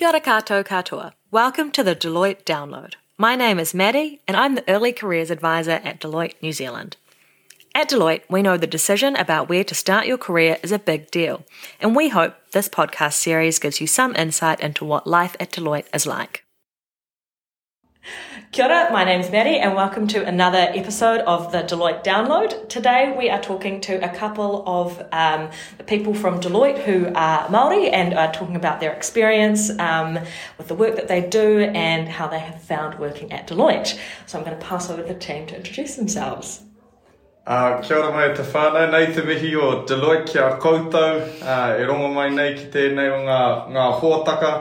Kia ora koutou katoa. Welcome to the Deloitte Download. My name is Maddie, and I'm the Early Careers Advisor at Deloitte New Zealand. At Deloitte, we know the decision about where to start your career is a big deal, and we hope this podcast series gives you some insight into what life at Deloitte is like. Kia ora, my name's Maddie, and welcome to another episode of the Deloitte Download. Today we are talking to a couple of um, people from Deloitte who are Maori and are talking about their experience um, with the work that they do and how they have found working at Deloitte. So I'm going to pass over to the team to introduce themselves. Uh, kia ora mai te whānau, nei te mihi o Deloitte ki a koutou, uh, e rongo mai nei ki tēnei o ngā, ngā hōtaka,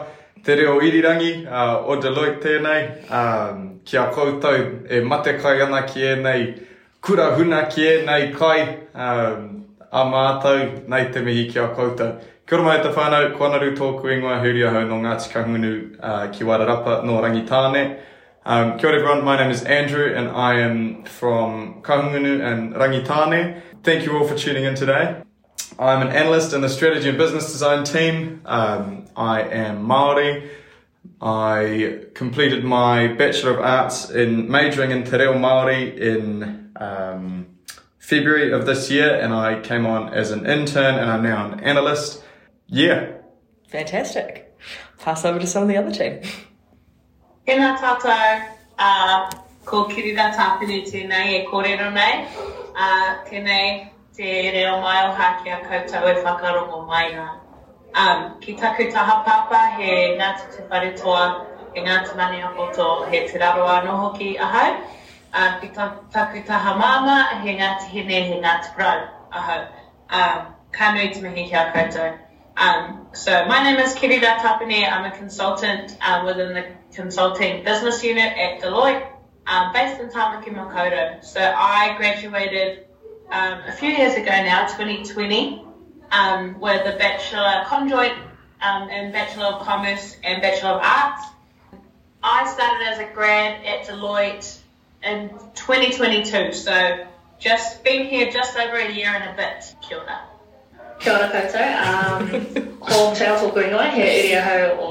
te reo irirangi uh, o Deloitte tēnei, um, ki a koutou e mate kai ana ki nei kura huna ki nei kai um, a mātou nei te mihi ki a koutou. Kia ora mai te whānau, koanaru tōku ingoa huri ahau no Ngāti Kahungunu uh, ki Wairarapa no Rangitāne. Um, kia ora everyone, my name is Andrew and I am from Kahungunu and Rangitāne. Thank you all for tuning in today. I'm an analyst in the strategy and business design team. Um, I am Māori. I completed my Bachelor of Arts in majoring in Te Reo Māori in um, February of this year and I came on as an intern and I'm now an analyst. Yeah. Fantastic. Pass over to some of the other team. Tēnā tātou, uh, ko kirira tāpini tēnei e kōrero nei. Uh, tēnei te reo mai o haki a koutou e whakarongo mai ngā. Um, ki taku taha papa he Ngāti Te he Ngāti Apoto, he Te Raroa ahau. Um, he Ngāti he Ngāti Brau ahau. Um, te mihi kia koutou. Um, so my name is Kirira Tapane. I'm a consultant uh, within the consulting business unit at Deloitte, um, based in Tamaki Makaurau. So I graduated um, a few years ago now, 2020, um, with a Bachelor Conjoint um, in Bachelor of Commerce and Bachelor of Arts. I started as a grad at Deloitte in 2022, so just been here just over a year and a bit. Kia ora. Kia ora koutou. Um, ko te ao tōku ingoa, he iri ahau o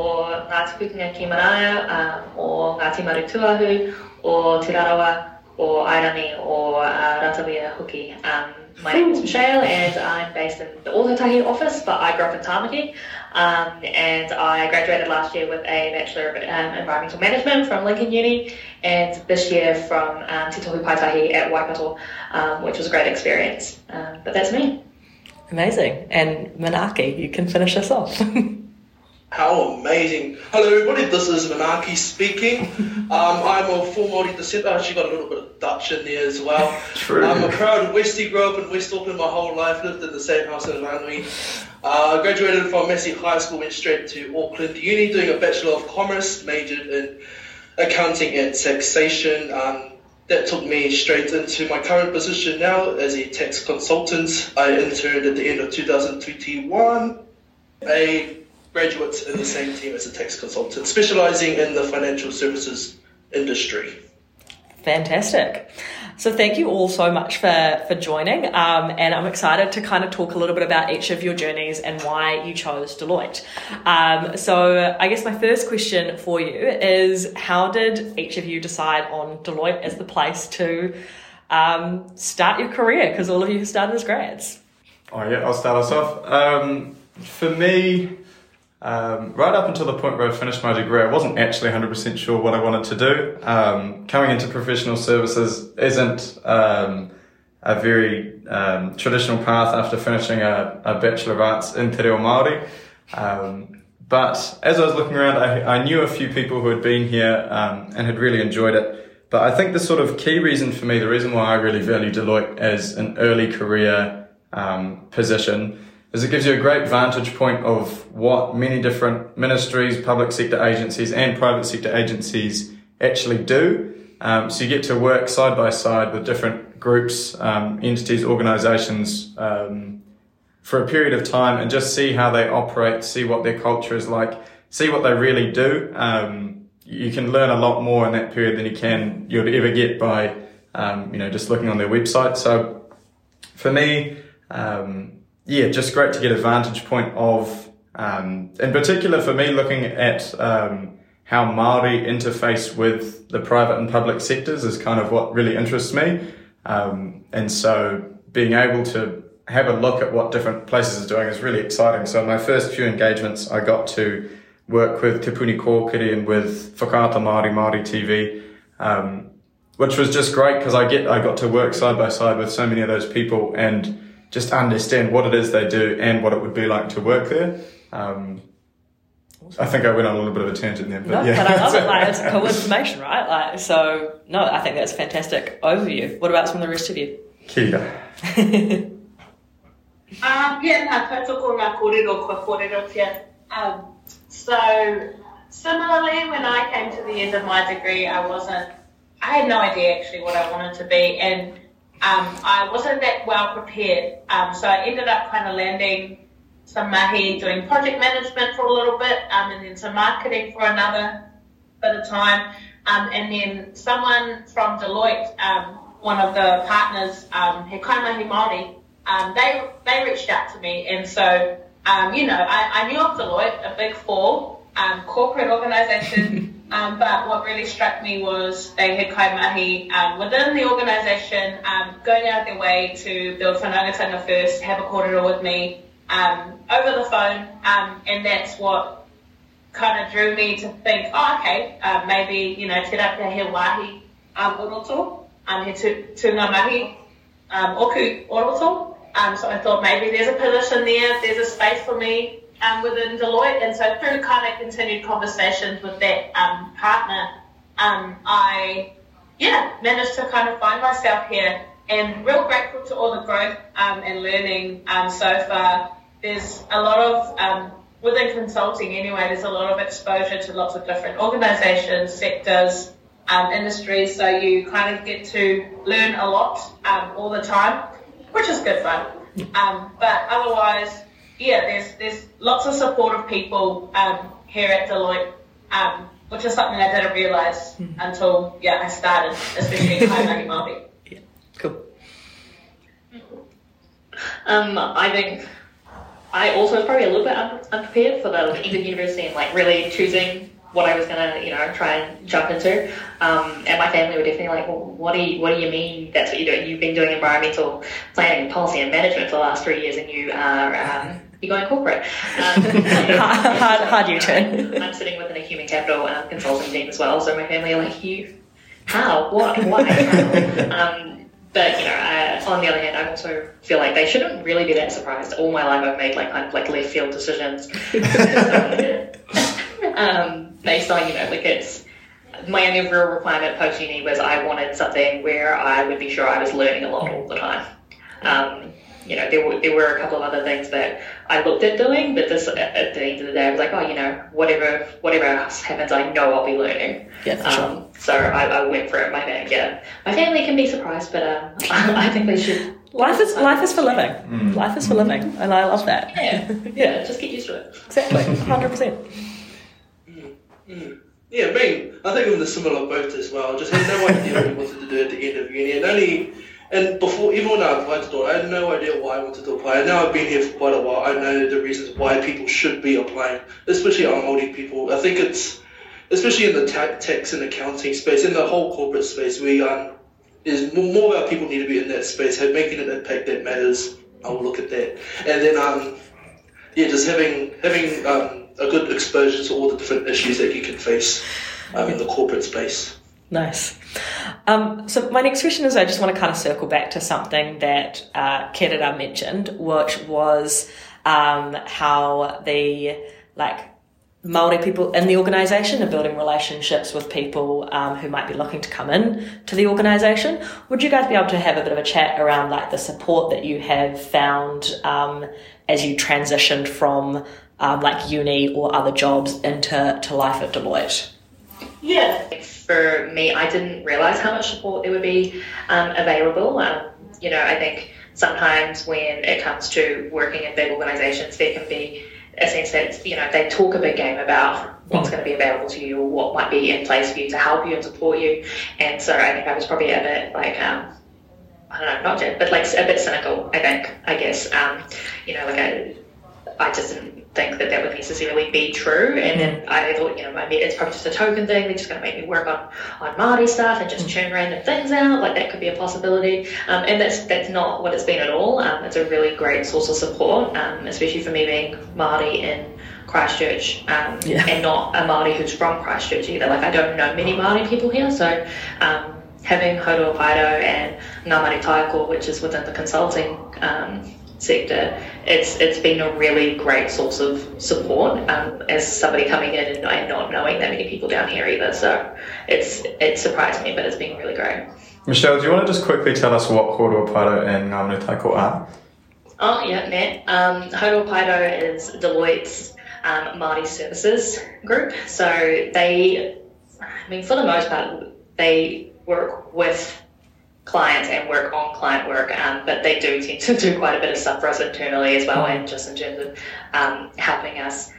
Ngāti Pukenga ki Manaia, um, o Ngāti Marutuahu, o Te Rarawa, o Airangi, o uh, Ratawia Huki. Um, my name is Michelle and I'm based in the Ōtautahi office, but I grew up in Tāmaki. Um, and I graduated last year with a Bachelor of um, Environmental Management from Lincoln Uni and this year from um, Te Tohu Paetahi at Waikato, um, which was a great experience. Um, but that's me. Amazing. And Manaki, you can finish us off. How amazing. Hello everybody, this is Manaki speaking. Um, I'm a full Māori descent, I actually got a little bit of Dutch in there as well. True. I'm a proud Westie, grew up in West Auckland my whole life, lived in the same house in Ranui. Uh, graduated from Massey High School, went straight to Auckland Uni doing a Bachelor of Commerce, majored in accounting and taxation. Um, that took me straight into my current position now as a tax consultant. I interned at the end of 2021. A graduate in the same team as a tax consultant, specializing in the financial services industry. Fantastic. So thank you all so much for for joining, um, and I'm excited to kind of talk a little bit about each of your journeys and why you chose Deloitte. Um, so I guess my first question for you is, how did each of you decide on Deloitte as the place to um, start your career? Because all of you started as grads. Oh yeah, I'll start us off. Um, for me, um, right up until the point where I finished my degree, I wasn't actually 100% sure what I wanted to do. Um, coming into professional services isn't um, a very um, traditional path after finishing a, a Bachelor of Arts in Te Reo Māori. Um, but as I was looking around, I, I knew a few people who had been here um, and had really enjoyed it. But I think the sort of key reason for me, the reason why I really value Deloitte as an early career position, is it gives you a great vantage point of what many different ministries, public sector agencies, and private sector agencies actually do. Um, so you get to work side by side with different groups, um, entities, organisations um, for a period of time, and just see how they operate, see what their culture is like, see what they really do. Um, you can learn a lot more in that period than you can you'd ever get by um, you know just looking on their website. So for me, um, yeah, just great to get a vantage point of Um, in particular, for me, looking at um, how Maori interface with the private and public sectors is kind of what really interests me. Um, and so, being able to have a look at what different places are doing is really exciting. So, my first few engagements, I got to work with Te Puni Kōkiri and with Whakaata Māori Māori TV, um, which was just great because I get I got to work side by side with so many of those people and just understand what it is they do and what it would be like to work there. Um, I think I went on a little bit of a tangent there, but No, yeah. but I love it. Like, it's cool information, right? Like, so no, I think that's fantastic overview. What about from the rest of you? Kia. Um, yeah, nā tautoko ngā kōrero kua kōrero tia. Um, so, similarly, when I came to the end of my degree, I wasn't, I had no idea actually what I wanted to be, and um, I wasn't that well prepared. Um, so I ended up kind of landing some mahi doing project management for a little bit, um, and then some marketing for another bit of time. Um, and then someone from Deloitte, um, one of the partners, um, He Kaimahi Māori, um, they they reached out to me, and so you know I, I knew of Deloitte, a big four um, corporate organisation, um, but what really struck me was they had kaimahi um, within the organisation, um, going out of their way to build whanaungatanga first, have a kōrero with me um, over the phone, um, and that's what kind of drew me to think, oh, okay, uh, maybe, you know, te rapa he wahi um, oroto, um, he tu, tunga mahi, um, oku oroto. Um, so I thought maybe there's a position there, there's a space for me um, within Deloitte. And so through kind of continued conversations with that um, partner, um, I, yeah, managed to kind of find myself here and real grateful to all the growth um, and learning um, so far. There's a lot of, um, within consulting anyway, there's a lot of exposure to lots of different organizations, sectors, industries, so you kind of get to learn a lot all the time, which is good fun. But otherwise, yeah, there's there's lots of supportive people um, here at Deloitte, um, which is something I didn't realize until yeah I started, especially in Kaimahi Māori. Cool. Um, I think I also was probably a little bit un- unprepared for the like, end of university and like really choosing what I was gonna, you know, try and jump into. Um, and my family were definitely like, well, what do you, what do you mean that's what you're doing? You've been doing environmental planning, policy, and management for the last three years, and you are um, you're going corporate. Um, hard, hard U-turn. I'm sitting within a human capital um, consulting team as well, so my family are like, you, how, what, why? Um, but you know, uh, on the other hand, I also feel like they shouldn't really be that surprised. All my life, I've made like kind of like left field decisions um, based on you know, like it's my only real requirement post uni was I wanted something where I would be sure I was learning a lot all the time. Um, you know, there were there were a couple of other things that I looked at doing, but this at at the end of the day, I was like, oh, you know, whatever whatever else happens, I know I'll be learning. Yeah, for sure. Um, so I, I went for it. My family, yeah, my family can be surprised, but um, I think they should. Life is life is for living. Life is for living, and I love that. Yeah, yeah, just get used to it. Exactly, hundred percent. Yeah, being, I think I'm in a similar boat as well. Just had no idea what I wanted to do at the end of uni, and only, and before, even when I applied to do it, I had no idea why I wanted to apply. And now I've been here for quite a while. I know the reasons why people should be applying, especially our Māori people. I think it's, especially in the ta- tax and accounting space, in the whole corporate space, we um, is more, more of our people need to be in that space, have making an impact that matters. I will look at that, and then um, yeah, just having having um, a good exposure to all the different issues that you can face um, in the corporate space. Nice. Um, so my next question is, I just want to kind of circle back to something that uh, Kerera mentioned, which was um, how the like Maori people in the organisation are building relationships with people um, who might be looking to come in to the organisation. Would you guys be able to have a bit of a chat around like the support that you have found um, as you transitioned from um, like uni or other jobs into to life at Deloitte? Yeah. For me, I didn't realize how much support there would be um, available. Um, you know, I think sometimes when it comes to working in big organizations, there can be a sense that, you know, they talk a big game about what's going to be available to you or what might be in place for you to help you and support you. And so I think I was probably a bit like, um, I don't know, not yet, but like a bit cynical, I think, I guess. Um, you know, like I, I just didn't think that that would necessarily be true. And then I thought, you know, maybe it's probably just a token thing. They're just going to make me work on on Māori stuff and just churn random things out. Like that could be a possibility. Um, and that's that's not what it's been at all. Um, it's a really great source of support, um, especially for me being Māori in Christchurch um, Yeah. and not a Māori who's from Christchurch either. Like I don't know many Māori people here, so um, having Hourua Pae Rau and Ngā Manu Taiko, which is within the consulting um, sector, it's it's been a really great source of support um, as somebody coming in and, and not knowing that many people down here either. So it's it surprised me, but it's been really great. Michelle, do you want to just quickly tell us what Hourua Pae Rau and Ngā Manu Taiko are? Oh, yeah, Matt. Um, Hourua Pae Rau is Deloitte's um, Māori services group. So they, I mean, for the most part, they work with clients and work on client work, um, but they do tend to do quite a bit of stuff for us internally as well, and just in terms of um, helping us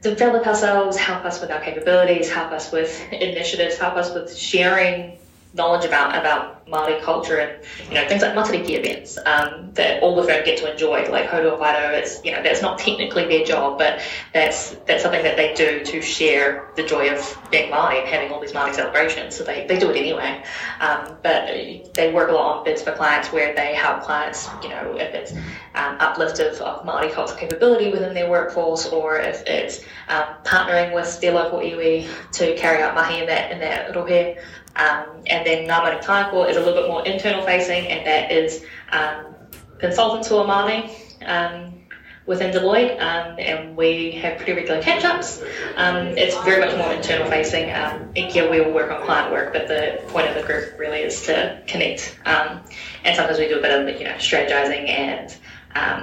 develop ourselves, help us with our capabilities, help us with initiatives, help us with sharing knowledge about about Māori culture and you know things like matariki events um, that all the firm get to enjoy. Like Hourua Pae Rau, it's you know that's not technically their job, but that's that's something that they do to share the joy of being Māori and having all these Māori celebrations. So they, they do it anyway. Um, but they work a lot on bids for clients where they help clients, you know, if it's um, uplift of, of Māori culture capability within their workforce, or if it's um, partnering with their local iwi to carry out mahi in that in that rohe. Um, and then Ngā Manu Taiko is a little bit more internal facing, and that is um, consultants who are um, within Deloitte, um, and we have pretty regular catch ups. Um, it's very much more internal facing. Um, year we will work on client work, but the point of the group really is to connect. Um, and sometimes we do a bit of you know strategizing and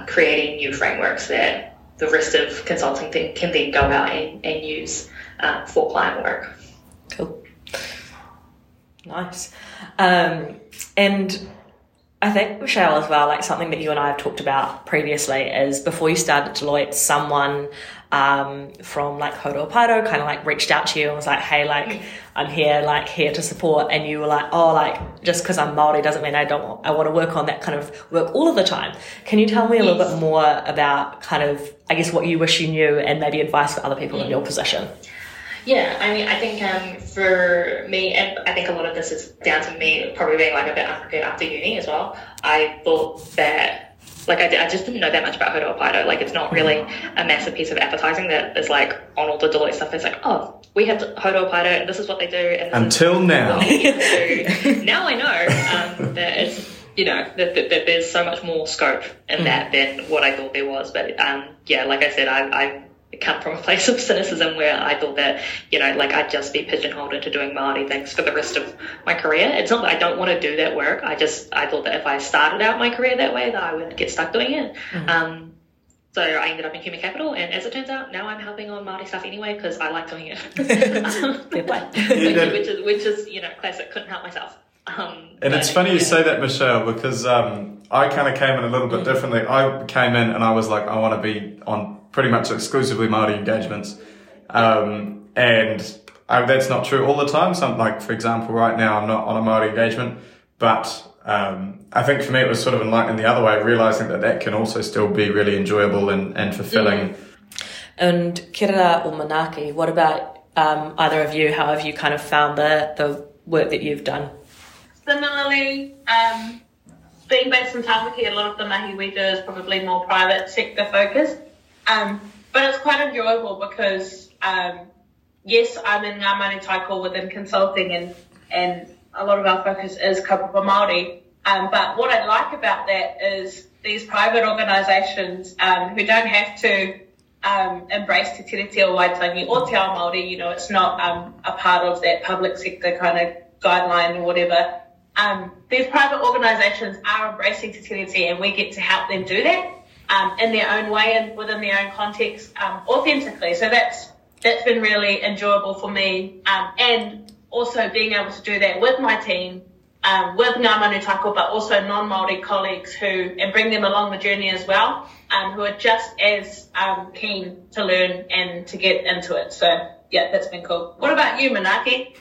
creating new frameworks that the rest of consulting can then go out and, and use um, for client work. Cool. Nice. Um, and I think, Michelle, as well, like something that you and I have talked about previously is before you started Deloitte, someone um, from like Hourua Pae Rau kind of like reached out to you and was like, hey, like, I'm here, like, here to support. And you were like, oh, like, just because I'm Māori doesn't mean I don't, want, I want to work on that kind of work all of the time. Can you tell me a little bit more about kind of, I guess, what you wish you knew and maybe advice for other people in your position? Yeah, I mean, I think um, for me, and I think a lot of this is down to me probably being like a bit unprepared after uni as well. I thought that, like, I, I just didn't know that much about Hourua Pae Rau. Like, it's not really a massive piece of advertising that is like on all the Deloitte stuff. It's like, oh, we have Hourua Pae Rau, and this is what they do. And Until now. now I know um, that it's you know that, that, that there's so much more scope in that than what I thought there was. But um, yeah, like I said, I, I come from a place of cynicism where I thought that you know like I'd just be pigeonholed into doing Māori things for the rest of my career. It's not that I don't want to do that work. I just I thought that if I started out my career that way, that I would get stuck doing it. Um, so I ended up in human capital, and as it turns out, now I'm helping on Māori stuff anyway because I like doing it. Fair which is which is you know classic. Couldn't help myself. Um, And it's but, funny you say that, Michelle, because um, I kind of came in a little bit differently. I came in and I was like, I want to be on pretty much exclusively Māori engagements. Um, and I, that's not true all the time. Some, like, for example, right now I'm not on a Māori engagement, but um, I think for me it was sort of enlightening the other way, realizing that that can also still be really enjoyable and, and fulfilling. And Kirara or Manaki, what about um, either of you? How have you kind of found the, the work that you've done? Similarly, um, being based in Tāmaki, a lot of the mahi we do is probably more private sector focused. Um, but it's quite enjoyable because, um, yes, I'm in Ngā Manu Taiko within consulting and, and a lot of our focus is kaupapa Māori. Um, but what I like about that is these private organisations um, who don't have to um, embrace Te Tiriti o Waitangi or Te Ao Māori, you know, it's not um, a part of that public sector kind of guideline or whatever. Um, these private organisations are embracing Te Tiriti and we get to help them do that um, in their own way and within their own context um, authentically. So that's that's been really enjoyable for me um, and also being able to do that with my team um, with Ngā Manu Taiko, but also non-Māori colleagues who, and bring them along the journey as well, um, who are just as um, keen to learn and to get into it. So, yeah, that's been cool. What about you, Manaki?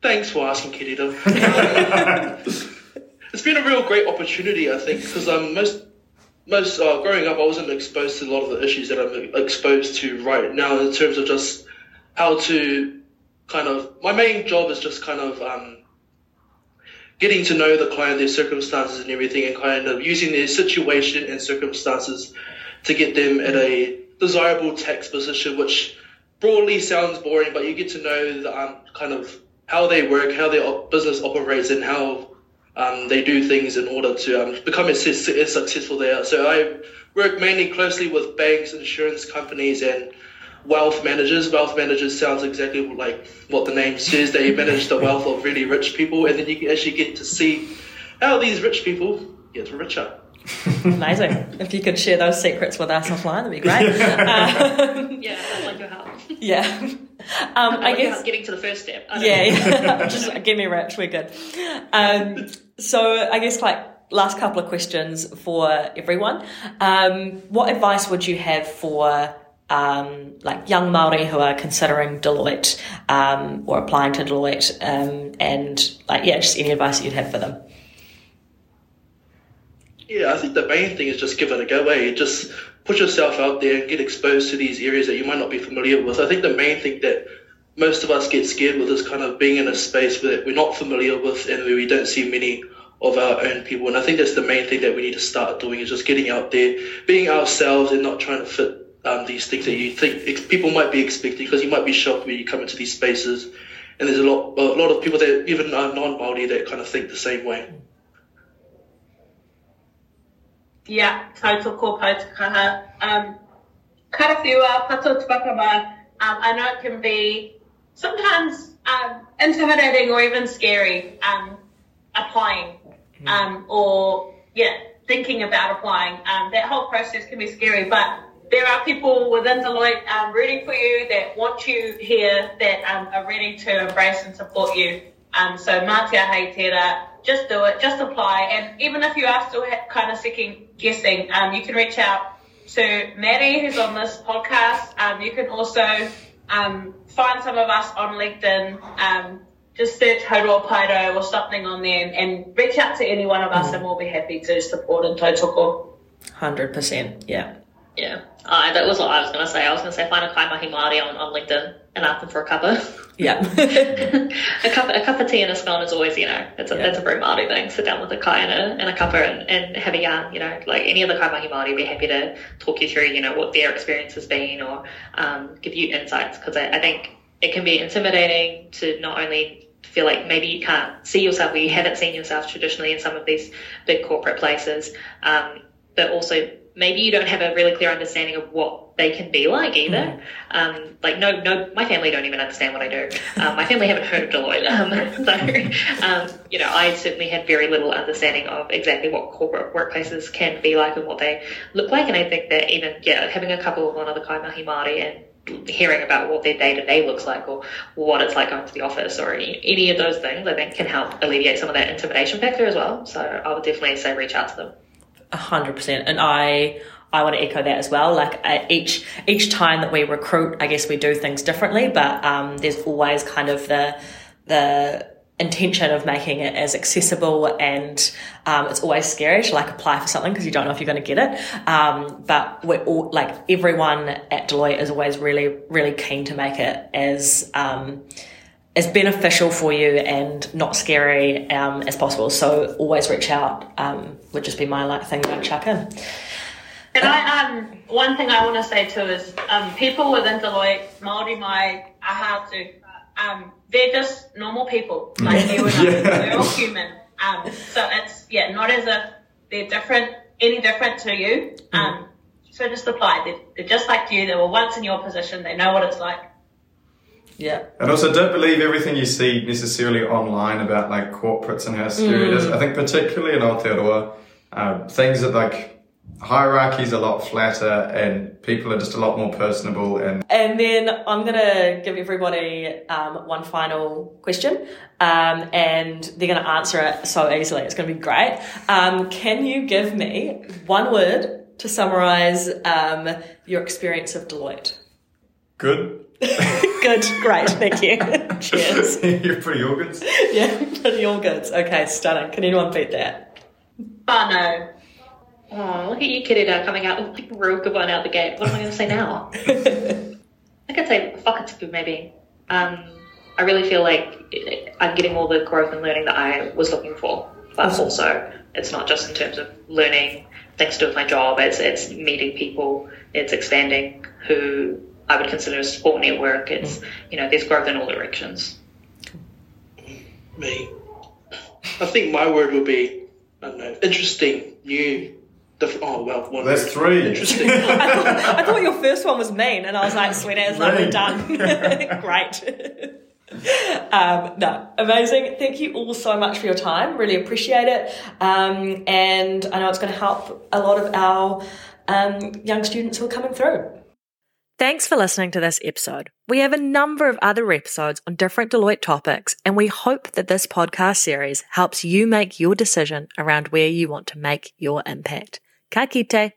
Thanks for asking, Kirito. it's been a real great opportunity, I think, because um, most most uh, growing up, I wasn't exposed to a lot of the issues that I'm exposed to right now in terms of just how to kind of. My main job is just kind of um, getting to know the client, their circumstances, and everything, and kind of using their situation and circumstances to get them at a desirable tax position, which broadly sounds boring, but you get to know the um, kind of how they work, how their business operates, and how um, they do things in order to um, become as, as successful they are. So I work mainly closely with banks, insurance companies, and wealth managers. Wealth managers sounds exactly like what the name says. They manage the wealth of really rich people, and then you can actually get to see how these rich people get richer. Amazing. If you could share those secrets with us offline, that'd be great. Um, Yeah, I'd like your help. yeah. Um, I'd I guess. help getting to the first step. I Yeah, yeah. just give me a rich. We're good. Um, so I guess like last couple of questions for everyone. Um, what advice would you have for um, like young Maori who are considering Deloitte um, or applying to Deloitte, um, and like yeah, just any advice that you'd have for them? Yeah, I think the main thing is just give it a go. Eh? Just put yourself out there and get exposed to these areas that you might not be familiar with. I think the main thing that most of us get scared with is kind of being in a space that we're not familiar with and where we don't see many of our own people. And I think that's the main thing that we need to start doing is just getting out there, being ourselves, and not trying to fit um, these things that you think people might be expecting. Because you might be shocked when you come into these spaces, and there's a lot, a lot of people that even are non-Maori that kind of think the same way. Yeah, total tautoko pautakaha. Um, karawhiua, pato tupakama, um, I know it can be sometimes um, intimidating or even scary um, applying um, or, yeah, thinking about applying. Um, that whole process can be scary, but there are people within Deloitte um, rooting for you that want you here, that um, are ready to embrace and support you. Um, so Matia Hei Tera, just do it, just apply. And even if you are still kind of second guessing, um, you can reach out to Maddie, who's on this podcast. Um, you can also um, find some of us on LinkedIn. Um, just search Hourua Pae Rau or something on there and, and reach out to any one of us and we'll be happy to support and tautoko. Hundred percent. Yeah. Yeah, uh, that was what I was going to say. I was going to say find a Kaimahi Māori on, on LinkedIn and ask them for a cuppa. Yeah. a cup, a cup of tea and a scone is always, you know, it's a, Yeah. that's a very Māori thing. Sit down with a kai and a, and a cuppa and, and have a yarn, you know, like any of the Kaimahi Māori be happy to talk you through, you know, what their experience has been or um, give you insights because I, I think it can be intimidating to not only feel like maybe you can't see yourself or you haven't seen yourself traditionally in some of these big corporate places, um, but also maybe you don't have a really clear understanding of what they can be like either. Um, like no, no, my family don't even understand what I do. Um, my family haven't heard of Deloitte. Um, so, um, you know, I certainly had very little understanding of exactly what corporate workplaces can be like and what they look like. And I think that even, yeah, having a couple of one of the Kaimahi Māori and hearing about what their day to day looks like or what it's like going to the office or any, any of those things, I think can help alleviate some of that intimidation factor as well. So I would definitely say reach out to them. A hundred percent, and I I want to echo that as well. Like uh, each each time that we recruit, I guess we do things differently, but um, there's always kind of the the intention of making it as accessible and um, it's always scary to like apply for something because you don't know if you're going to get it um, but we're all like everyone at Deloitte is always really really keen to make it as um, as beneficial for you and not scary um, as possible. So always reach out. Um, would just be my like thing to chuck in. And I, um, one thing I want to say too is, um, people within Deloitte, Māori mai, aha too, um, they're just normal people, like you and I. Yeah. We're all human. Um, so it's, yeah, not as if they're different, any different to you. Um, so just apply. They're, they're just like you. They were once in your position. They know what it's like. Yeah. And also, don't believe everything you see necessarily online about like corporates and how scary it is. I think particularly in Aotearoa, um, things that like hierarchy's a lot flatter and people are just a lot more personable and And then I'm gonna give everybody um, one final question, um, and they're gonna answer it so easily. It's gonna be great. Um, can you give me one word to summarize um, your experience of Deloitte? good. Good, great, thank you. Cheers. You're pretty organs. Yeah, pretty all good. Okay, stunning. Can anyone beat that? Whānau. Oh, look at you, Kirida, coming out with like a real good one out the gate. What am I going to say now? I could say fuck whakatipu maybe. Um, I really feel like I'm getting all the growth and learning that I was looking for, but Awesome. also it's not just in terms of learning things to do with my job. It's it's meeting people. It's expanding who I would consider a support network. It's you know there's growth in all directions. Me. I think my word would be, I don't know, interesting, new, different. Oh, well, one That's word. three. Interesting. I thought, I thought your first one was mean, and I was like, sweet as, like, we're done. Great. Um, no, amazing. Thank you all so much for your time. Really appreciate it. Um, and I know it's going to help a lot of our um, young students who are coming through. Thanks for listening to this episode. We have a number of other episodes on different Deloitte topics, and we hope that this podcast series helps you make your decision around where you want to make your impact. Ka kite.